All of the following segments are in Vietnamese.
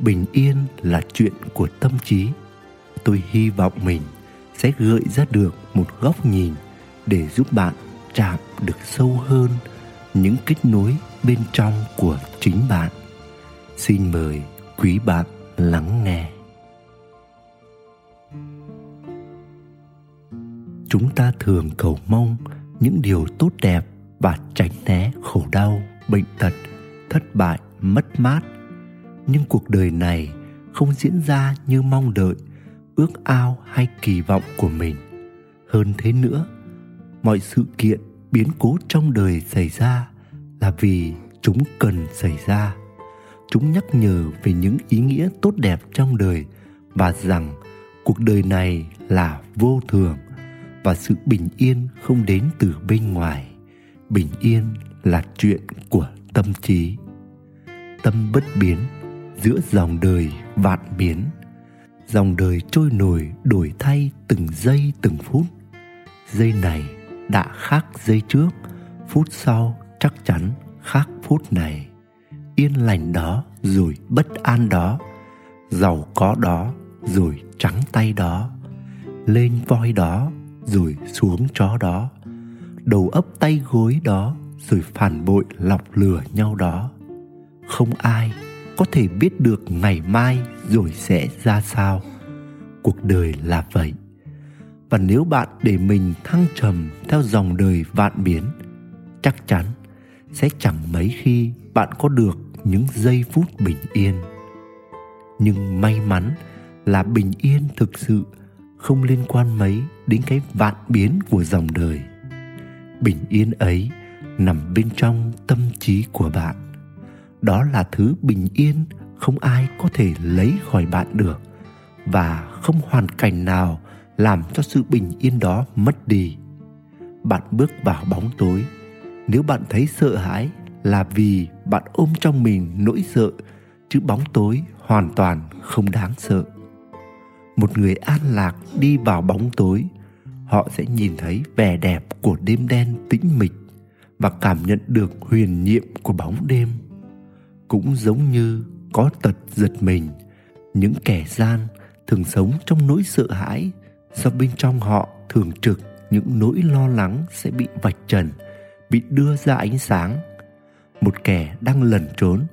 bình yên là chuyện của tâm trí. Tôi hy vọng mình sẽ gợi ra được một góc nhìn để giúp bạn chạm được sâu hơn những kết nối bên trong của chính bạn. Xin mời quý bạn lắng nghe. Chúng ta thường cầu mong những điều tốt đẹp và tránh né khổ đau, bệnh tật, thất bại, mất mát nhưng cuộc đời này không diễn ra như mong đợi, ước ao hay kỳ vọng của mình. Hơn thế nữa, mọi sự kiện biến cố trong đời xảy ra là vì chúng cần xảy ra. Chúng nhắc nhở về những ý nghĩa tốt đẹp trong đời và rằng cuộc đời này là vô thường và sự bình yên không đến từ bên ngoài. Bình yên là chuyện của tâm trí. Tâm bất biến giữa dòng đời vạn biến. Dòng đời trôi nổi đổi thay từng giây từng phút. Giây này đã khác giây trước, phút sau chắc chắn khác phút này. Yên lành đó rồi bất an đó, giàu có đó rồi trắng tay đó, lên voi đó rồi xuống chó đó, đầu ấp tay gối đó rồi phản bội lọc lừa nhau đó. Không ai có thể biết được ngày mai rồi sẽ ra sao. Cuộc đời là vậy. Và nếu bạn để mình thăng trầm theo dòng đời vạn biến, chắc chắn sẽ chẳng mấy khi bạn có được những giây phút bình yên. Nhưng may mắn là bình yên thực sự không liên quan mấy đến cái vạn biến của dòng đời. Bình yên ấy nằm bên trong tâm trí của bạn đó là thứ bình yên không ai có thể lấy khỏi bạn được. Và không hoàn cảnh nào làm cho sự bình yên đó mất đi. Bạn bước vào bóng tối. Nếu bạn thấy sợ hãi là vì bạn ôm trong mình nỗi sợ, chứ bóng tối hoàn toàn không đáng sợ. Một người an lạc đi vào bóng tối, họ sẽ nhìn thấy vẻ đẹp của đêm đen tĩnh mịch và cảm nhận được huyền nhiệm của bóng đêm cũng giống như có tật giật mình. Những kẻ gian thường sống trong nỗi sợ hãi, do bên trong họ thường trực những nỗi lo lắng sẽ bị vạch trần, bị đưa ra ánh sáng. Một kẻ đang lẩn trốn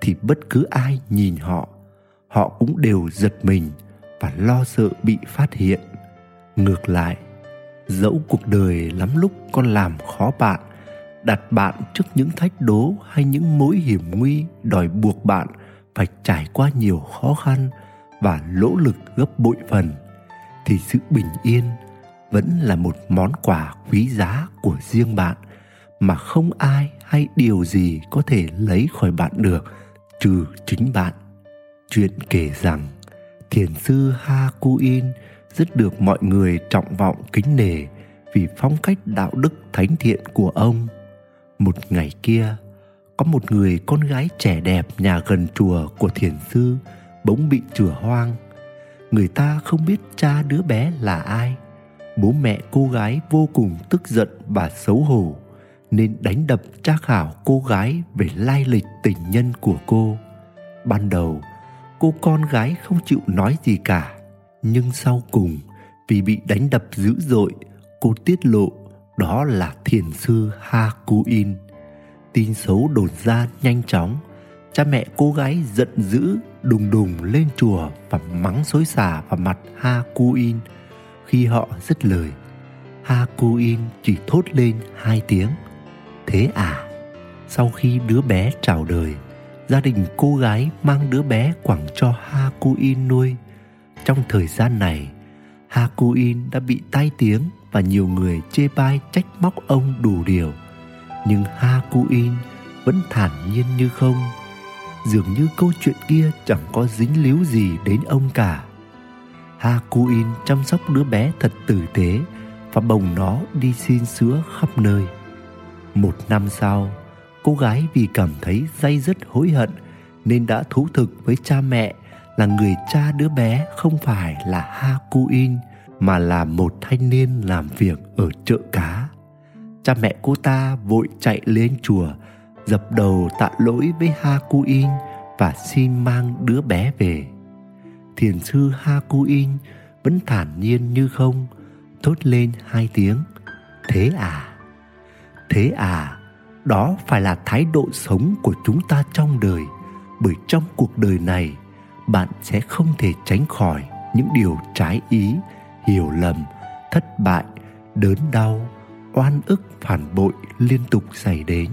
thì bất cứ ai nhìn họ họ cũng đều giật mình và lo sợ bị phát hiện. Ngược lại, dẫu cuộc đời lắm lúc con làm khó bạn đặt bạn trước những thách đố hay những mối hiểm nguy, đòi buộc bạn phải trải qua nhiều khó khăn và lỗ lực gấp bội phần, thì sự bình yên vẫn là một món quà quý giá của riêng bạn mà không ai hay điều gì có thể lấy khỏi bạn được trừ chính bạn. Chuyện kể rằng, thiền sư ha rất được mọi người trọng vọng kính nể vì phong cách đạo đức thánh thiện của ông một ngày kia, có một người con gái trẻ đẹp nhà gần chùa của thiền sư bỗng bị chửa hoang. Người ta không biết cha đứa bé là ai. Bố mẹ cô gái vô cùng tức giận và xấu hổ, nên đánh đập tra khảo cô gái về lai lịch tình nhân của cô. Ban đầu, cô con gái không chịu nói gì cả, nhưng sau cùng, vì bị đánh đập dữ dội, cô tiết lộ đó là thiền sư hakuin tin xấu đồn ra nhanh chóng, cha mẹ cô gái giận dữ, đùng đùng lên chùa và mắng xối xả vào mặt hakuin khi họ dứt lời hakuin chỉ thốt lên hai tiếng. Thế à? Sau khi đứa bé chào đời, gia đình cô gái mang đứa bé quẳng cho hakuin nuôi. Trong thời gian này hakuin đã bị tai tiếng và nhiều người chê bai trách móc ông đủ điều. Nhưng hakuin vẫn thản nhiên như không. Dường như câu chuyện kia chẳng có dính líu gì đến ông cả. Hakuin chăm sóc đứa bé thật tử tế và bồng nó đi xin sữa khắp nơi. Một năm sau, cô gái vì cảm thấy day dứt hối hận nên đã thú thực với cha mẹ là người cha đứa bé không phải là Hakuin mà là một thanh niên làm việc ở chợ cá. Cha mẹ cô ta vội chạy lên chùa dập đầu tạ lỗi với Hakuin và xin mang đứa bé về. Thiền sư Hakuin vẫn thản nhiên như không, thốt lên hai tiếng. Thế à? Thế à? Đó phải là thái độ sống của chúng ta trong đời, bởi trong cuộc đời này, bạn sẽ không thể tránh khỏi những điều trái ý, hiểu lầm, thất bại, đớn đau, oan ức phản bội liên tục xảy đến.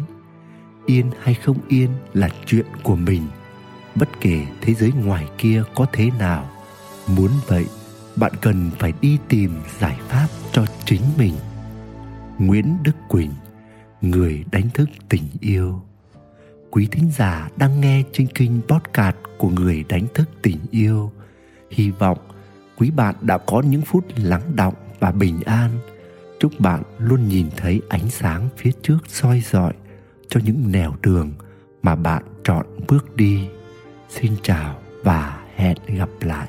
Yên hay không yên là chuyện của mình. Bất kể thế giới ngoài kia có thế nào muốn vậy bạn cần phải đi tìm giải pháp cho chính mình. Nguyễn đức quỳnh người đánh thức tình yêu. Quý thính giả đang nghe trên kênh podcast của người đánh thức tình yêu. Hy vọng quý bạn đã có những phút lắng động và bình an. Chúc bạn luôn nhìn thấy ánh sáng phía trước soi rọi cho những nẻo đường mà bạn chọn bước đi. Xin chào và hẹn gặp lại.